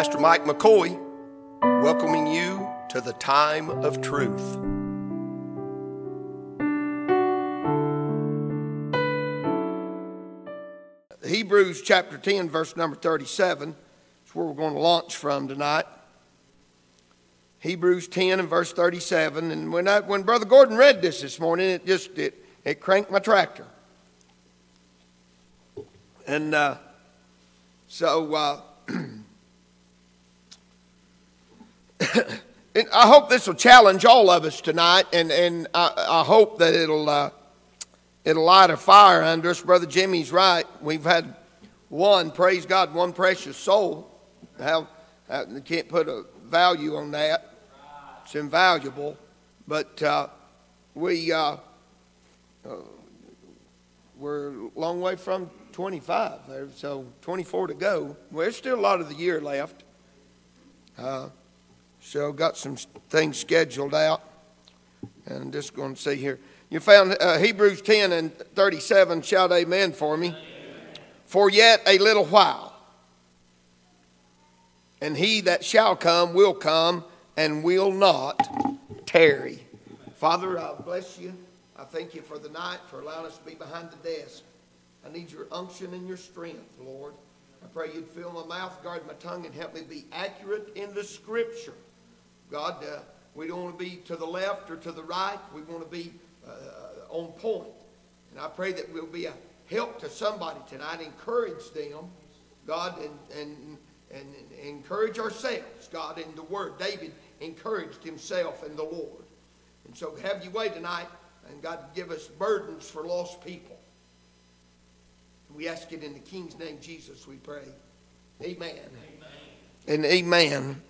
Pastor Mike McCoy, welcoming you to the time of truth. Hebrews chapter 10, verse number 37 is where we're going to launch from tonight. Hebrews 10 and verse 37. And when, I, when Brother Gordon read this this morning, it just it, it cranked my tractor. And uh, so uh, I hope this will challenge all of us tonight, and, and I, I hope that it'll, uh, it'll light a fire under us. Brother Jimmy's right. We've had one, praise God, one precious soul. How, how can't put a value on that. It's invaluable. But uh, we, uh, uh we're a long way from 25, so 24 to go. Well, there's still a lot of the year left. Uh, so got some things scheduled out. And I'm just going to see here. You found uh, Hebrews 10 and 37. Shout amen for me. Amen. For yet a little while, and he that shall come will come and will not tarry. Father, I bless you. I thank you for the night, for allowing us to be behind the desk. I need your unction and your strength, Lord. I pray you'd fill my mouth, guard my tongue, and help me be accurate in the scripture. God, uh, we don't want to be to the left or to the right. We want to be uh, on point. And I pray that we'll be a help to somebody tonight, encourage them, God, and, and, and, and encourage ourselves, God, in the Word. David encouraged himself in the Lord. And so have your way tonight, and God give us burdens for lost people. We ask it in the King's name, Jesus, we pray. Amen. amen. And amen.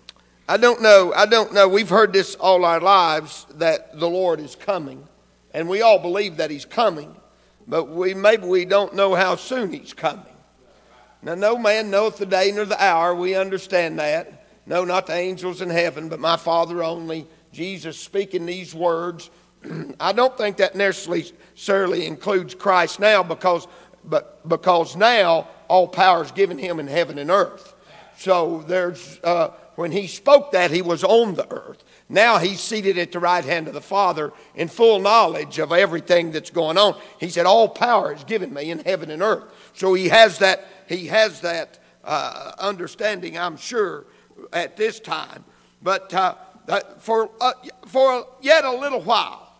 I don't know. I don't know. We've heard this all our lives that the Lord is coming, and we all believe that He's coming, but we maybe we don't know how soon He's coming. Now, no man knoweth the day nor the hour. We understand that. No, not the angels in heaven, but my Father only. Jesus speaking these words. I don't think that necessarily includes Christ now because but because now all power is given him in heaven and earth. So there's, uh, when he spoke that, he was on the earth. Now he's seated at the right hand of the Father in full knowledge of everything that's going on. He said, All power is given me in heaven and earth. So he has that, he has that uh, understanding, I'm sure, at this time. But uh, for, uh, for yet a little while,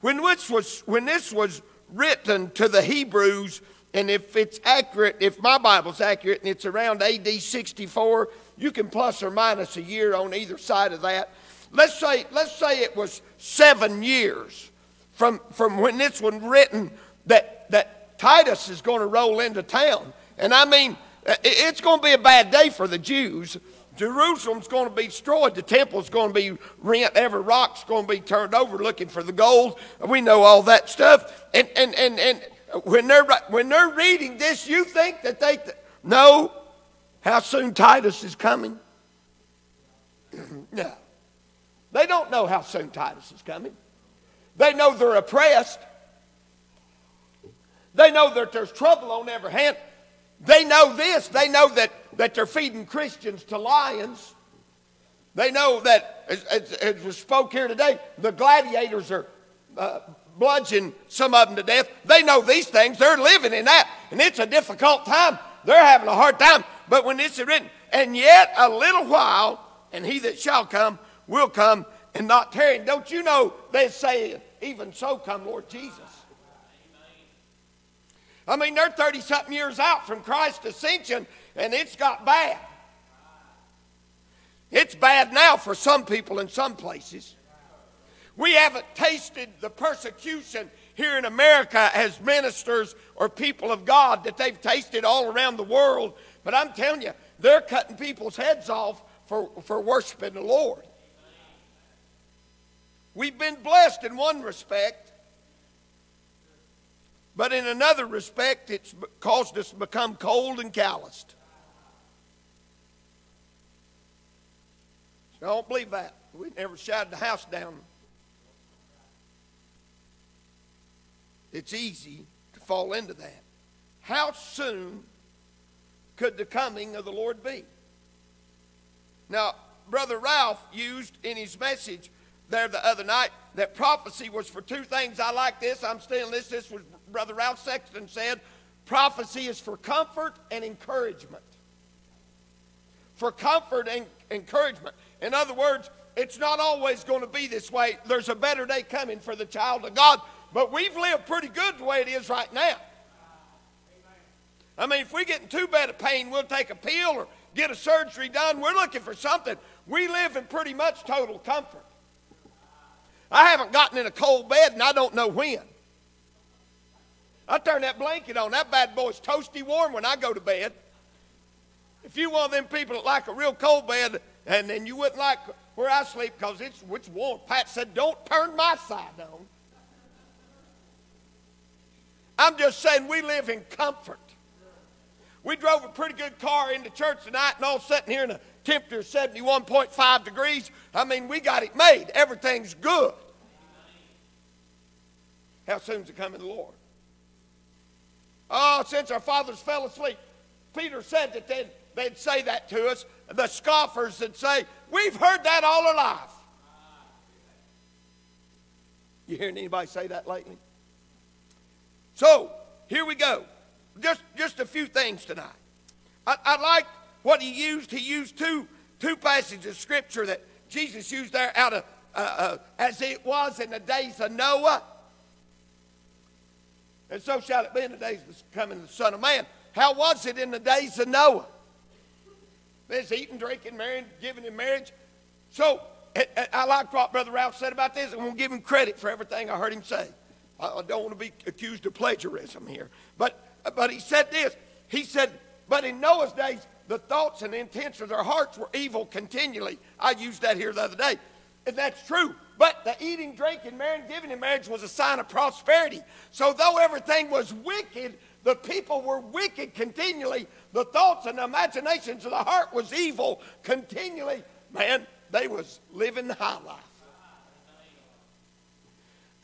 when this was, when this was written to the Hebrews, and if it's accurate, if my Bible's accurate and it's around AD 64, you can plus or minus a year on either side of that. Let's say, let's say it was seven years from, from when this was written that, that Titus is going to roll into town. And I mean, uh, it's going to be a bad day for the Jews. Jerusalem's going to be destroyed. The temple's going to be rent. Every rock's going to be turned over looking for the gold. We know all that stuff. And, and, and, and when, they're, when they're reading this, you think that they th- know how soon Titus is coming? no. They don't know how soon Titus is coming. They know they're oppressed. They know that there's trouble on every hand. They know this. They know that, that they're feeding Christians to lions. They know that, as, as, as we spoke here today, the gladiators are uh, bludgeoning some of them to death. They know these things. They're living in that. And it's a difficult time. They're having a hard time. But when is written, and yet a little while, and he that shall come will come and not tarry. Don't you know they say, even so come Lord Jesus. I mean, they're 30 something years out from Christ's ascension, and it's got bad. It's bad now for some people in some places. We haven't tasted the persecution here in America as ministers or people of God that they've tasted all around the world. But I'm telling you, they're cutting people's heads off for, for worshiping the Lord. We've been blessed in one respect but in another respect, it's caused us to become cold and calloused. I don't believe that. We never shouted the house down. It's easy to fall into that. How soon could the coming of the Lord be? Now, Brother Ralph used in his message there the other night that prophecy was for two things. I like this. I'm stealing this. This was Brother Ralph Sexton said prophecy is for comfort and encouragement. For comfort and encouragement. In other words, it's not always going to be this way. There's a better day coming for the child of God. But we've lived pretty good the way it is right now. I mean, if we get in too bad of pain, we'll take a pill or get a surgery done. We're looking for something. We live in pretty much total comfort. I haven't gotten in a cold bed and I don't know when. I turn that blanket on. That bad boy's toasty warm when I go to bed. If you one of them people that like a real cold bed, and then you wouldn't like where I sleep because it's, it's warm. Pat said, Don't turn my side on. I'm just saying we live in comfort. We drove a pretty good car into church tonight and all sitting here in a temperature of 71.5 degrees. I mean, we got it made. Everything's good. How soon's the coming the Lord? Oh, since our fathers fell asleep. Peter said that they'd, they'd say that to us. The scoffers would say, We've heard that all our life. You hearing anybody say that lately? So, here we go. Just, just a few things tonight. I, I like what he used. He used two, two passages of scripture that Jesus used there out of, uh, uh, as it was in the days of Noah. And so shall it be in the days of the coming of the Son of Man. How was it in the days of Noah? There's eating, drinking, marrying, giving in marriage. So I like what Brother Ralph said about this. Going to give him credit for everything I heard him say. I don't want to be accused of plagiarism here. But, but he said this. He said, but in Noah's days, the thoughts and intentions of their hearts were evil continually. I used that here the other day. And that's true. But the eating, drinking, marrying, giving in marriage was a sign of prosperity. So though everything was wicked, the people were wicked continually. The thoughts and imaginations of the heart was evil continually. Man, they was living the high life.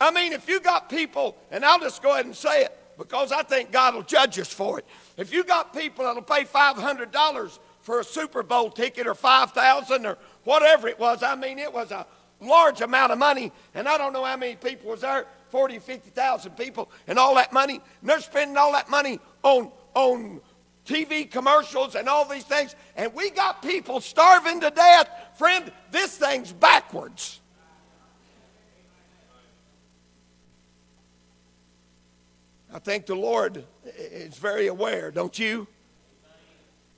I mean, if you got people, and I'll just go ahead and say it because I think God will judge us for it. If you got people that'll pay $500 for a Super Bowl ticket or 5000 or whatever it was, I mean, it was a large amount of money, and I don't know how many people was there, 40 50,000 people, and all that money, and they're spending all that money on, on TV commercials and all these things, and we got people starving to death. Friend, this thing's backwards. I think the Lord is very aware, don't you?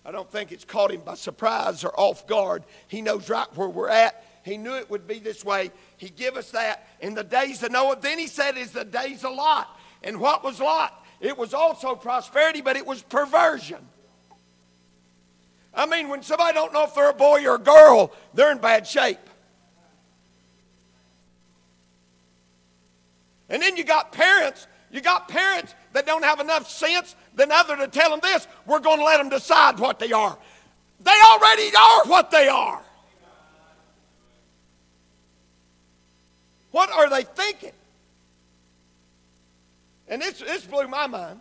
I don't think it's caught him by surprise or off guard. He knows right where we're at. He knew it would be this way. He give us that in the days of Noah. Then he said, "Is the days of Lot." And what was Lot? It was also prosperity, but it was perversion. I mean, when somebody don't know if they're a boy or a girl, they're in bad shape. And then you got parents you got parents that don't have enough sense than other to tell them this. We're going to let them decide what they are. They already are what they are. What are they thinking? And this, this blew my mind.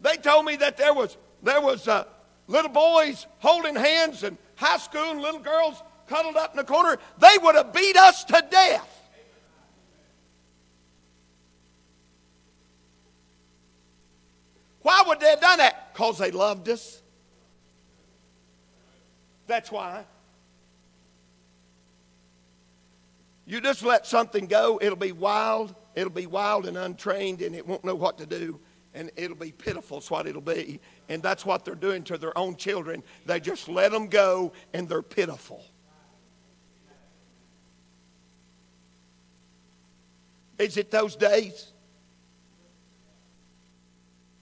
They told me that there was, there was uh, little boys holding hands and high school and little girls cuddled up in the corner. They would have beat us to death. Why would they have done that? Because they loved us. That's why. You just let something go, it'll be wild. It'll be wild and untrained, and it won't know what to do. And it'll be pitiful, is what it'll be. And that's what they're doing to their own children. They just let them go, and they're pitiful. Is it those days?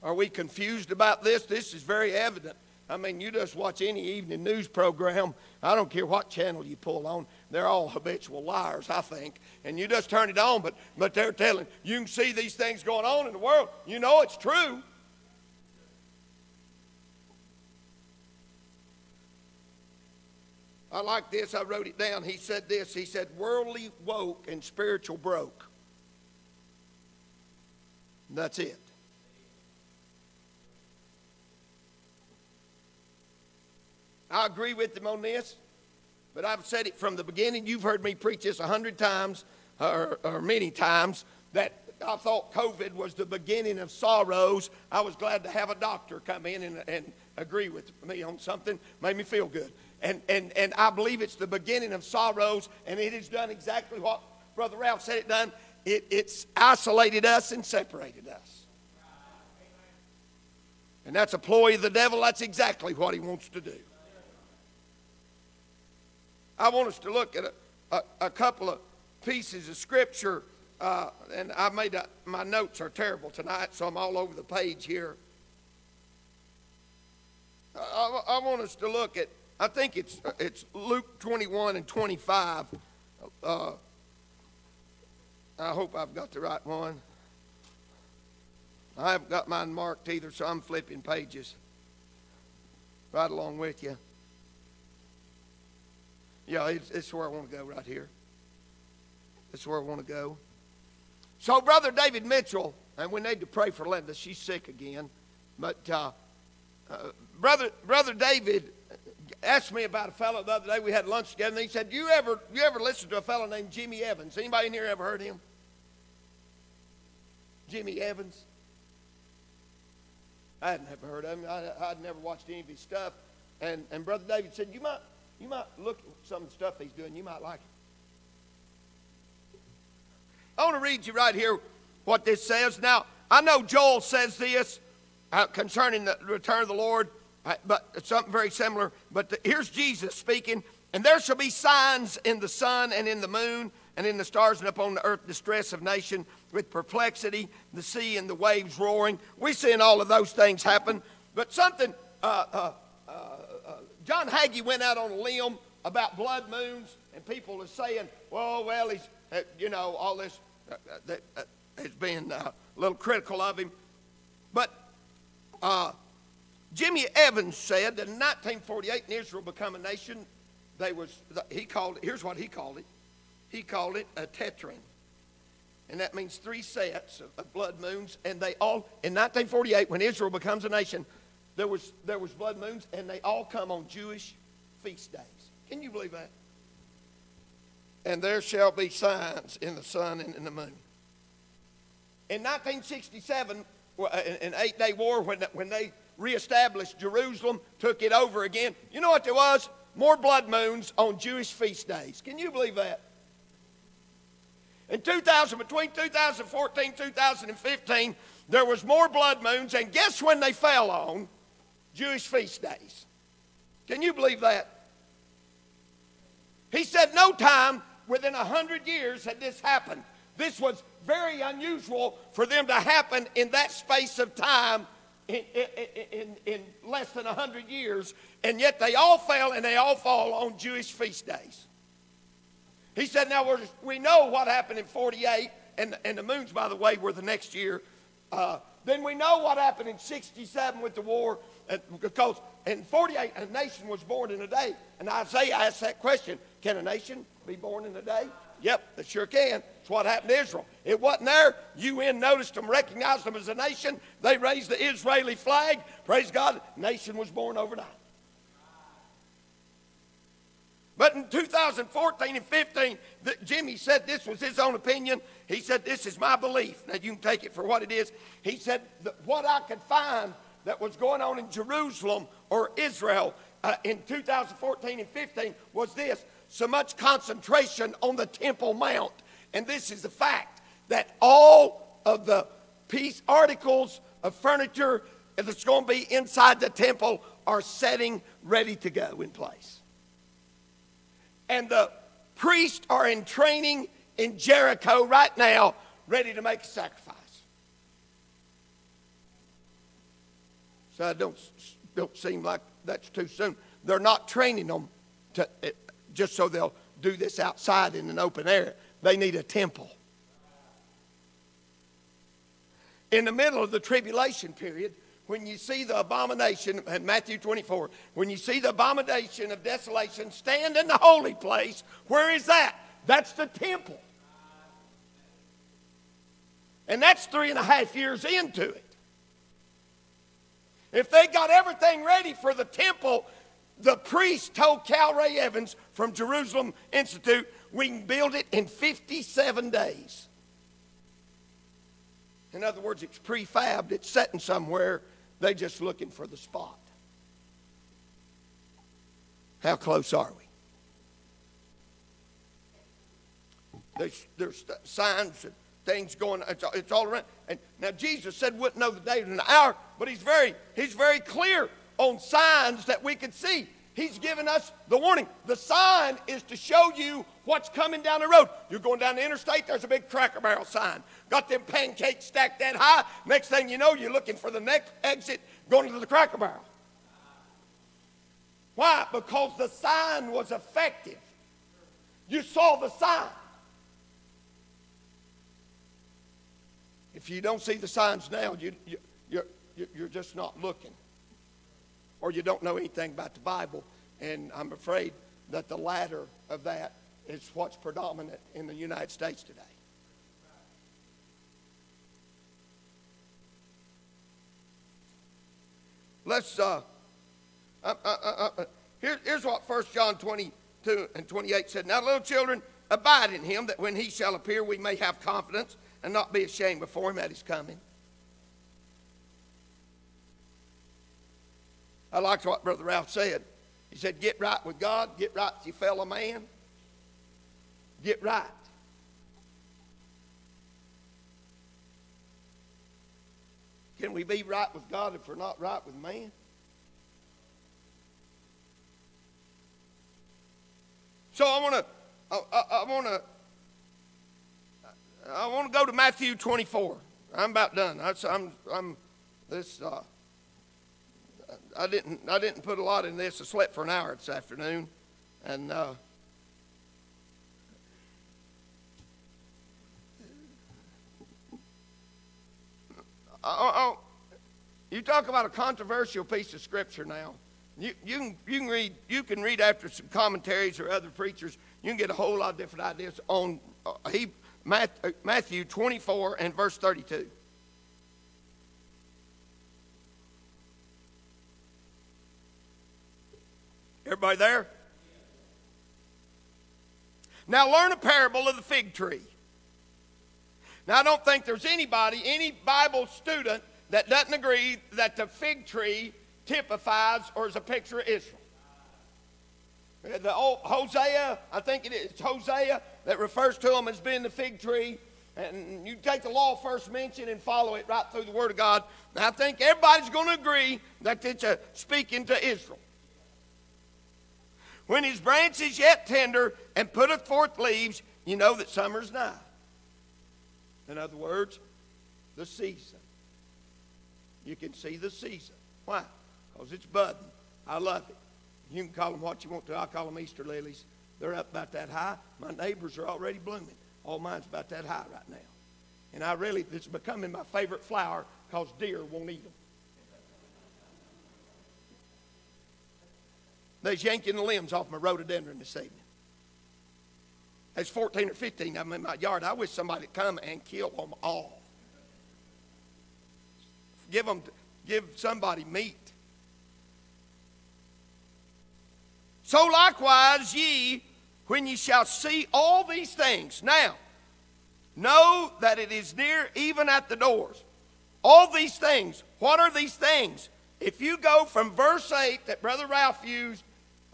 Are we confused about this? This is very evident. I mean, you just watch any evening news program. I don't care what channel you pull on. They're all habitual liars, I think. And you just turn it on, but, but they're telling you can see these things going on in the world. You know it's true. I like this. I wrote it down. He said this. He said, worldly woke and spiritual broke. And that's it. I agree with him on this. but I've said it from the beginning. You've heard me preach this a hundred times or, or many times that I thought COVID was the beginning of sorrows. I was glad to have a doctor come in and, and agree with me on something, made me feel good. And, and, and I believe it's the beginning of sorrows, and it has done exactly what Brother Ralph said it done. It, it's isolated us and separated us. And that's a ploy of the devil. That's exactly what he wants to do. I want us to look at a, a, a couple of pieces of scripture, uh, and I made a, my notes are terrible tonight, so I'm all over the page here. I, I want us to look at, I think it's, it's Luke 21 and 25. Uh, I hope I've got the right one. I haven't got mine marked either, so I'm flipping pages right along with you. Yeah, it's, it's where I want to go right here. That's where I want to go. So, Brother David Mitchell, and we need to pray for Linda. She's sick again. But uh, uh, Brother, Brother David asked me about a fellow the other day. We had lunch together, and he said, "You ever, you ever listen to a fellow named Jimmy Evans? Anybody in here ever heard him? Jimmy Evans? I had never heard of him. I, I'd never watched any of his stuff. And, and Brother David said, you might, you might look at some of the stuff he's doing. You might like it. I want to read you right here what this says. Now, I know Joel says this uh, concerning the return of the Lord, uh, but it's something very similar. But the, here's Jesus speaking. And there shall be signs in the sun and in the moon and in the stars and upon the earth distress of nation with perplexity, the sea and the waves roaring. We're seeing all of those things happen. But something, uh, uh John Hagee went out on a limb about blood moons, and people are saying, well, well, he's, uh, you know, all this uh, that has been a little critical of him. But Jimmy Evans said that in 1948, when Israel became a nation, they was he called it, here's what he called it he called it a tetrad. And that means three sets of, of blood moons. And they all, in 1948, when Israel becomes a nation, there was, there was blood moons, and they all come on Jewish feast days. Can you believe that? And there shall be signs in the sun and in the moon. In 1967, an uh, eight day war, when, when they reestablished Jerusalem, took it over again, you know what there was? More blood moons on Jewish feast days. Can you believe that? In 2000, between 2014 2015, there was more blood moons, and guess when they fell on? Jewish feast days. Can you believe that? He said no time within a hundred years had this happened. This was very unusual for them to happen in that space of time in, in, in, in less than a hundred years, and yet they all fell and they all fall on Jewish feast days. He said, now we know what happened in 48, and, and the moons, by the way, were the next year. Uh, then we know what happened in 67 with the war, because in 48, a nation was born in a day. And Isaiah asked that question Can a nation be born in a day? Yep, it sure can. It's what happened to Israel. It wasn't there. UN noticed them, recognized them as a nation. They raised the Israeli flag. Praise God, nation was born overnight. But in 2014 and 15, Jimmy said this was his own opinion. He said, This is my belief. Now, you can take it for what it is. He said, What I could find that was going on in Jerusalem or Israel uh, in 2014 and 15 was this so much concentration on the Temple Mount. And this is the fact that all of the piece articles of furniture that's going to be inside the temple are setting ready to go in place and the priests are in training in Jericho right now, ready to make a sacrifice. It don't, don't seem like that's too soon. They're not training them to, just so they'll do this outside in an open air. They need a temple. In the middle of the tribulation period, when you see the abomination in Matthew 24, when you see the abomination of desolation stand in the holy place, where is that? That's the temple. And that's three and a half years into it. If they got everything ready for the temple, the priest told Cal Ray Evans, from Jerusalem Institute, we can build it in 57 days. In other words, it's prefabbed, it's sitting somewhere, they're just looking for the spot. How close are we? There's, there's signs and things going, it's, it's all around. And now Jesus said wouldn't know the day and the hour, but he's very, he's very clear on signs that we can see. He's given us the warning. The sign is to show you what's coming down the road. You're going down the interstate, there's a big cracker barrel sign. Got them pancakes stacked that high. Next thing you know, you're looking for the next exit going to the cracker barrel. Why? Because the sign was effective. You saw the sign. If you don't see the signs now, you, you, you're, you're just not looking or you don't know anything about the Bible. And I'm afraid that the latter of that is what's predominant in the United States today. Let's, uh, uh, uh, uh, uh here, here's what 1 John 22 and 28 said. Now, little children, abide in him, that when he shall appear, we may have confidence and not be ashamed before him at his coming. I liked what Brother Ralph said. He said, Get right with God, get right with your fellow man, get right. Can we be right with God if we're not right with man? So I want to, I, I, I want to, I want to go to Matthew 24. I'm about done. I, I'm, I'm, this, uh, I didn't I didn't put a lot in this. I slept for an hour this afternoon, and uh, oh, oh, you talk about a controversial piece of scripture now. You, you, can, you, can read, you can read after some commentaries or other preachers. You can get a whole lot of different ideas on uh, he, Uh, Matthew 24 and verse 32. Everybody there? Now learn a parable of the fig tree. Now I don't think there's anybody, any Bible student that doesn't agree that the fig tree typifies or is a picture of Israel. Uh, the old Hosea, I think it is Hosea that refers to them as being the fig tree. And you take the law first mentioned and follow it right through the Word of God. I think everybody's going to agree that it's a speaking to Israel when his branch is yet tender and putteth forth leaves, you know that summer's nigh. In other words, the season. You can see the season. Why? Because it's budding. I love it. You can call them what you want to. I call them Easter lilies. They're up about that high. My neighbors are already blooming. All mine's about that high right now. And I really, it's becoming my favorite flower because deer won't eat them. They was yanking the limbs off my rhododendron this evening. There's 14 or 15 of them in my yard. I wish somebody would come and kill them all. Give them, give somebody meat. So likewise, ye, when ye shall see all these things, now know that it is near, even at the doors. All these things. What are these things? If you go from verse 8 that Brother Ralph used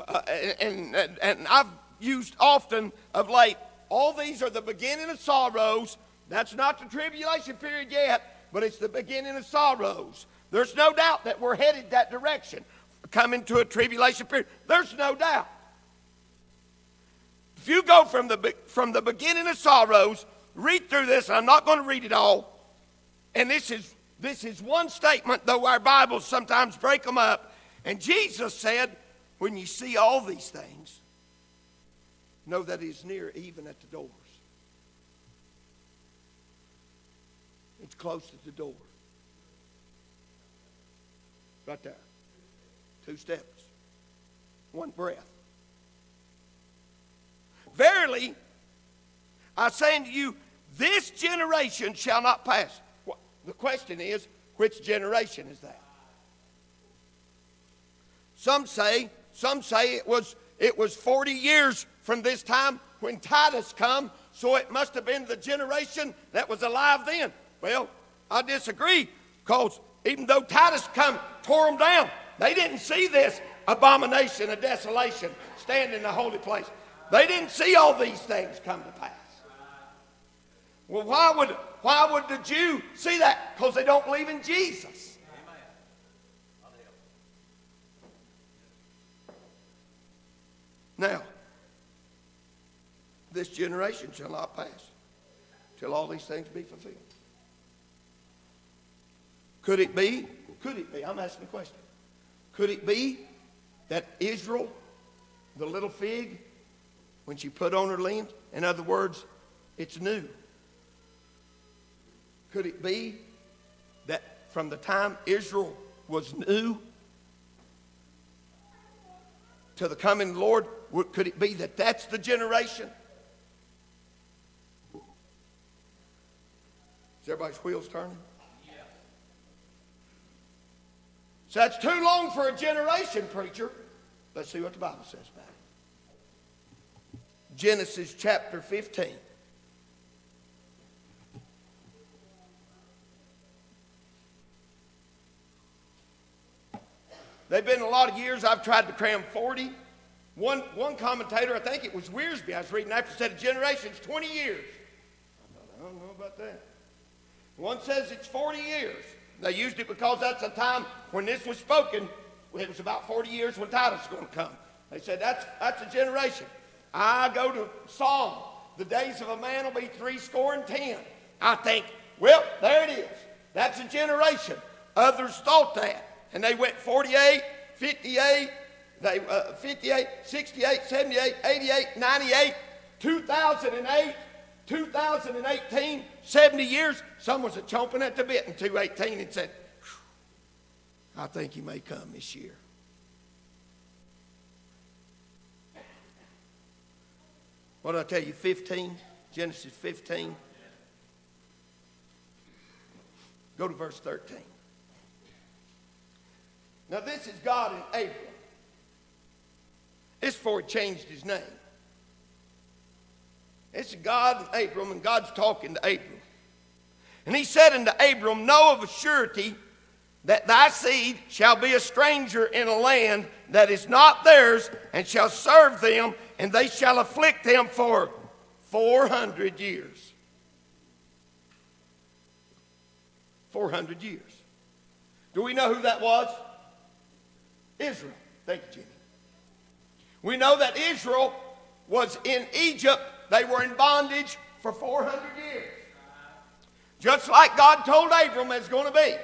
uh, and, and, and I've used often of late, all these are the beginning of sorrows. That's not the tribulation period yet, but it's the beginning of sorrows. There's no doubt that we're headed that direction, coming to a tribulation period. There's no doubt. If you go from the, from the beginning of sorrows, read through this, I'm not going to read it all. And this is, this is one statement, though our Bibles sometimes break them up. And Jesus said, when you see all these things, know that He's near even at the doors. It's close to the door. Right there. Two steps. One breath. Verily, I say unto you, this generation shall not pass. The question is, which generation is that? Some say some say it was it was 40 years from this time when Titus come, so it must have been the generation that was alive then. Well, I disagree, because even though Titus come, tore them down, they didn't see this abomination of desolation stand in the holy place. They didn't see all these things come to pass. Well, why would, why would the Jew see that? Because they don't believe in Jesus. Now, this generation shall not pass till all these things be fulfilled. Could it be? Could it be? I'm asking a question. Could it be that Israel, the little fig, when she put on her limbs, in other words, it's new. Could it be that from the time Israel was new to the coming Lord, could it be that that's the generation? Is everybody's wheels turning? So that's too long for a generation, preacher. Let's see what the Bible says about it. Genesis chapter 15. They've been a lot of years I've tried to cram 40. One, one commentator, I think it was Wiersbe, I was reading after, said a generation's 20 years. I thought, I don't know about that. One says it's 40 years. They used it because that's the time when this was spoken. It was about 40 years when Titus was going to come. They said that's, that's a generation. I go to Psalm. The days of a man will be three score and ten. I think, well, there it is. That's a generation. Others thought that. And they went 48, 58, they, uh, 58, 68, 78, 88, 98, 2008, 2018, 70 years. Someone's a chomping at the bit in 218 and said, I think he may come this year. What did I tell you? 15? Genesis 15. Go to verse 13. Now, this is God in Abram. This before he changed his name. It's God and Abram, and God's talking to Abram. And he said unto Abram, Know of a surety that thy seed shall be a stranger in a land that is not theirs, and shall serve them, and they shall afflict them for 400 years. 400 years. Do we know who that was? Israel. Thank you, Jimmy. We know that Israel was in Egypt. They were in bondage for 400 years. Just like God told Abram it's going to be.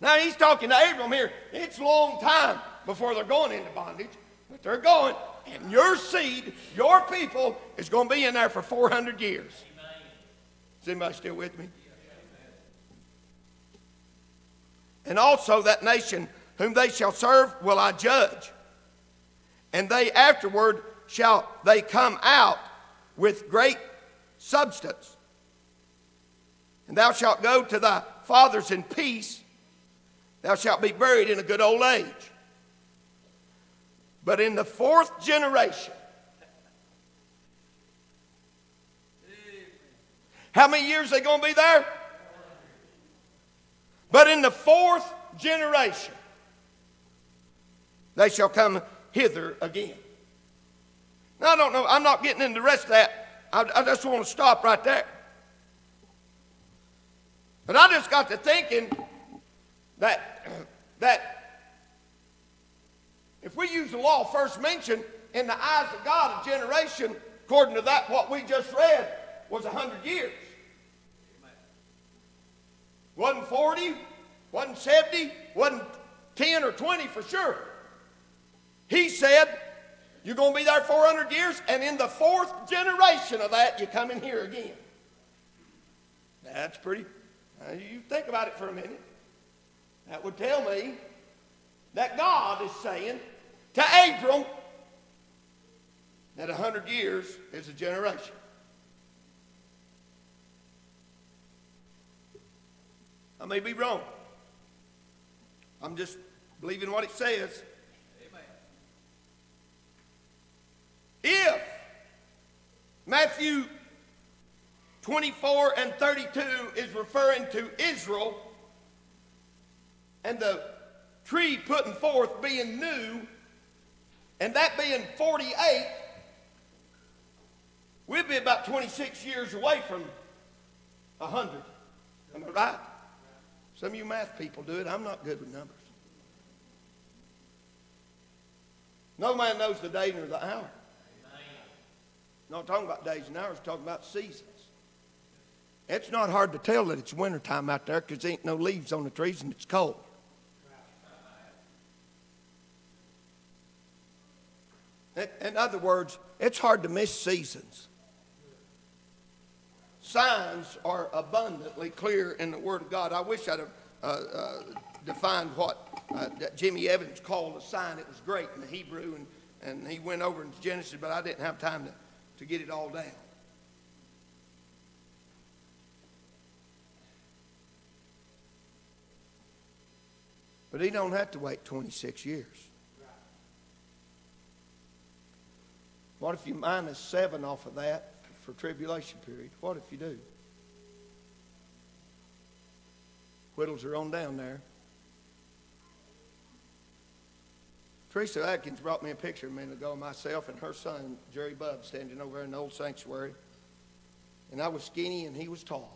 Now he's talking to Abram here. It's a long time before they're going into bondage, but they're going. And your seed, your people, is going to be in there for 400 years. Is anybody still with me? And also that nation whom they shall serve will I judge. And they afterward shall they come out with great substance. And thou shalt go to thy fathers in peace. Thou shalt be buried in a good old age. But in the fourth generation, how many years they going to be there? But in the fourth generation, they shall come hither again. Now, I don't know, I'm not getting into the rest of that. I, I just want to stop right there. But I just got to thinking that, that if we use the law first mentioned in the eyes of God, a generation, according to that, what we just read, was 100 years. Wasn't 40, wasn't 70, wasn't 10 or 20 for sure. He said, You're going to be there 400 years, and in the fourth generation of that, you come in here again. That's pretty. You think about it for a minute. That would tell me that God is saying to Abram that 100 years is a generation. I may be wrong. I'm just believing what it says. If Matthew 24 and 32 is referring to Israel and the tree putting forth being new, and that being 48, we'd be about 26 years away from 100. Am I right? Some of you math people do it. I'm not good with numbers. No man knows the day nor the hour. Not talking about days and hours, talking about seasons. It's not hard to tell that it's wintertime out there because there ain't no leaves on the trees and it's cold. In other words, it's hard to miss seasons. Signs are abundantly clear in the Word of God. I wish I'd have uh, uh, defined what uh, Jimmy Evans called a sign. It was great in the Hebrew, and, and he went over into Genesis, but I didn't have time to, to get it all down. But he don't have to wait 26 years. What if you minus seven off of that for tribulation period? What if you do? Whittles are on down there. Teresa Atkins brought me a picture a minute ago of myself and her son, Jerry Bubb, standing over in the old sanctuary. And I was skinny and he was tall.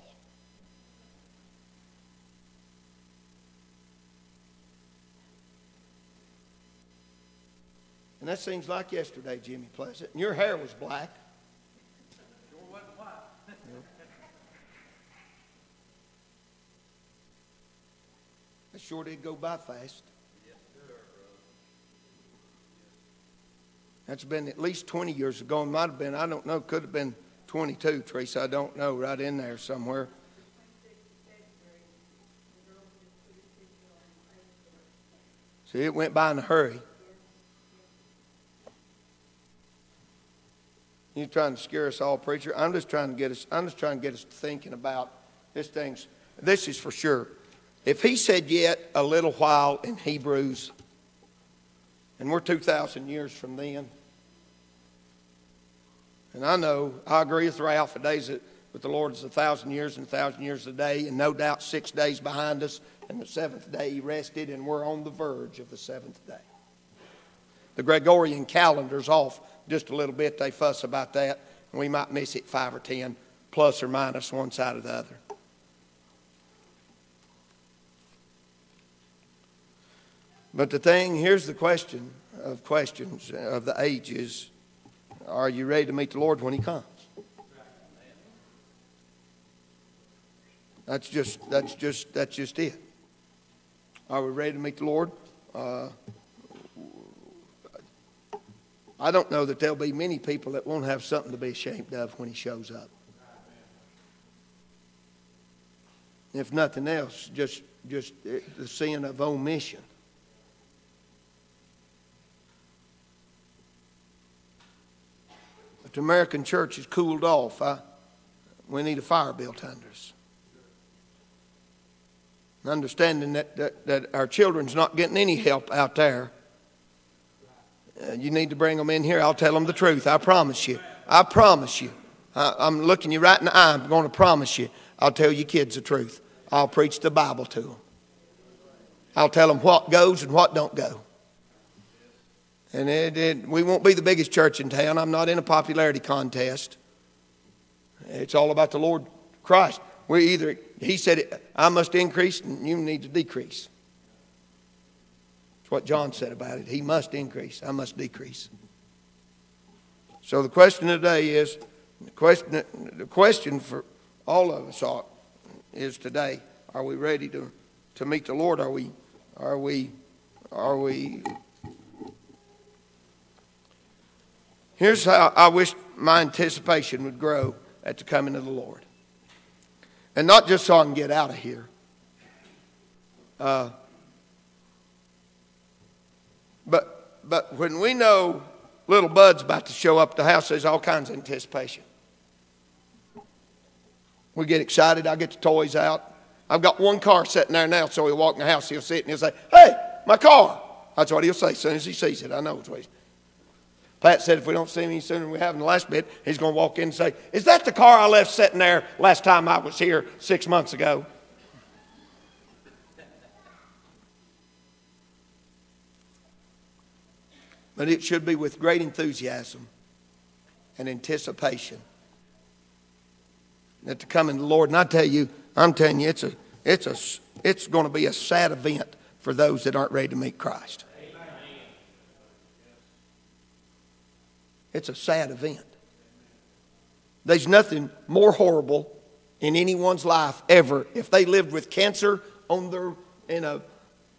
And that seems like yesterday, Jimmy Pleasant. And your hair was black. Sure wasn't white. That sure did go by fast. Uh, That's been at least 20 years ago. It might have been, I don't know, could have been 22, Teresa. I don't know, right in there somewhere. See, it went by in a hurry. You're trying to scare us all, preacher. I'm just trying to get us. I'm just trying to get us thinking about this things. This is for sure. If he said yet a little while in Hebrews, and we're 2,000 years from then, and I know I agree with Ralph. A days with the Lord is a thousand years, and a thousand years a day, and no doubt six days behind us, and the seventh day he rested, and we're on the verge of the seventh day. The Gregorian calendar's off just a little bit. They fuss about that. And we might miss it five or ten, plus or minus one side or the other. But the thing, here's the question of questions of the ages are you ready to meet the Lord when He comes? That's just, that's just, that's just it. Are we ready to meet the Lord? Uh, I don't know that there'll be many people that won't have something to be ashamed of when he shows up. If nothing else, just, just eh, the sin of omission. But the American church has cooled off. I, we need a fire built under us. Understanding that, that, that our children's not getting any help out there uh, you need to bring them in here. I'll tell them the truth. I promise you. I promise you. I, I'm looking you right in the eye. I'm going to promise you. I'll tell you kids the truth. I'll preach the Bible to them. I'll tell them what goes and what don't go. And it, it, we won't be the biggest church in town. I'm not in a popularity contest. It's all about the Lord Christ. We either, He said, I must increase and you need to decrease what John said about it. He must increase, I must decrease. So the question today is the question, the question for all of us are, is today are we ready to, to meet the Lord? Are we, are we, are we? Here's how I wish my anticipation would grow at the coming of the Lord. And not just so I can get out of here. Uh, but, but when we know little Bud's about to show up at the house, there's all kinds of anticipation. We get excited. I get the toys out. I've got one car sitting there now, so he'll walk in the house, he'll sit and he'll say, Hey, my car. That's what he'll say as soon as he sees it. I know it's what. Pat said if we don't see him any sooner than we have in the last bit, he's going to walk in and say, Is that the car I left sitting there last time I was here six months ago? But it should be with great enthusiasm and anticipation that to come in the Lord. And I tell you, I'm telling you, it's a, it's a, it's going to be a sad event for those that aren't ready to meet Christ. It's a sad event. There's nothing more horrible in anyone's life ever if they lived with cancer on their in a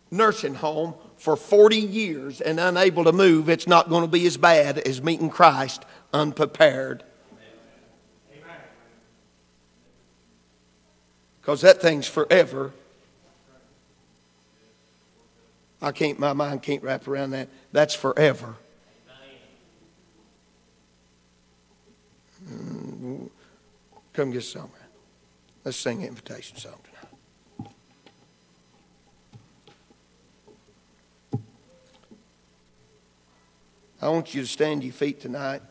nursing home for 40 years and unable to move. It's not going to be as bad as meeting Christ unprepared. Because that thing's forever. I can't, my mind can't wrap around that. That's forever. Mm, come get a. Let's sing an invitation song I want you to stand your feet tonight.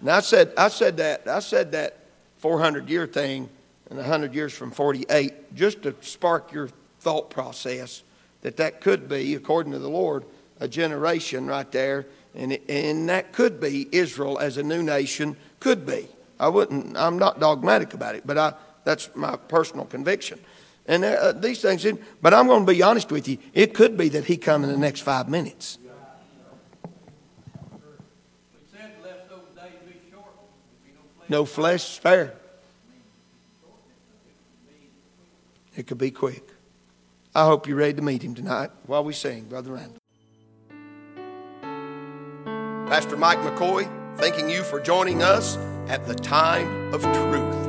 And I said, I said that, I said that 400 year thing and 100 years from 48 just to spark your thought process that that could be, according to the Lord, a generation right there. And, it, and that could be Israel as a new nation, could be. I wouldn't, I'm not dogmatic about it, but I, that's my personal conviction. And uh, these things, but I'm going to be honest with you. It could be that he come in the next five minutes. No flesh spare. It could be quick. I hope you're ready to meet him tonight while we sing, Brother Randall. Pastor Mike McCoy, thanking you for joining us at the time of truth.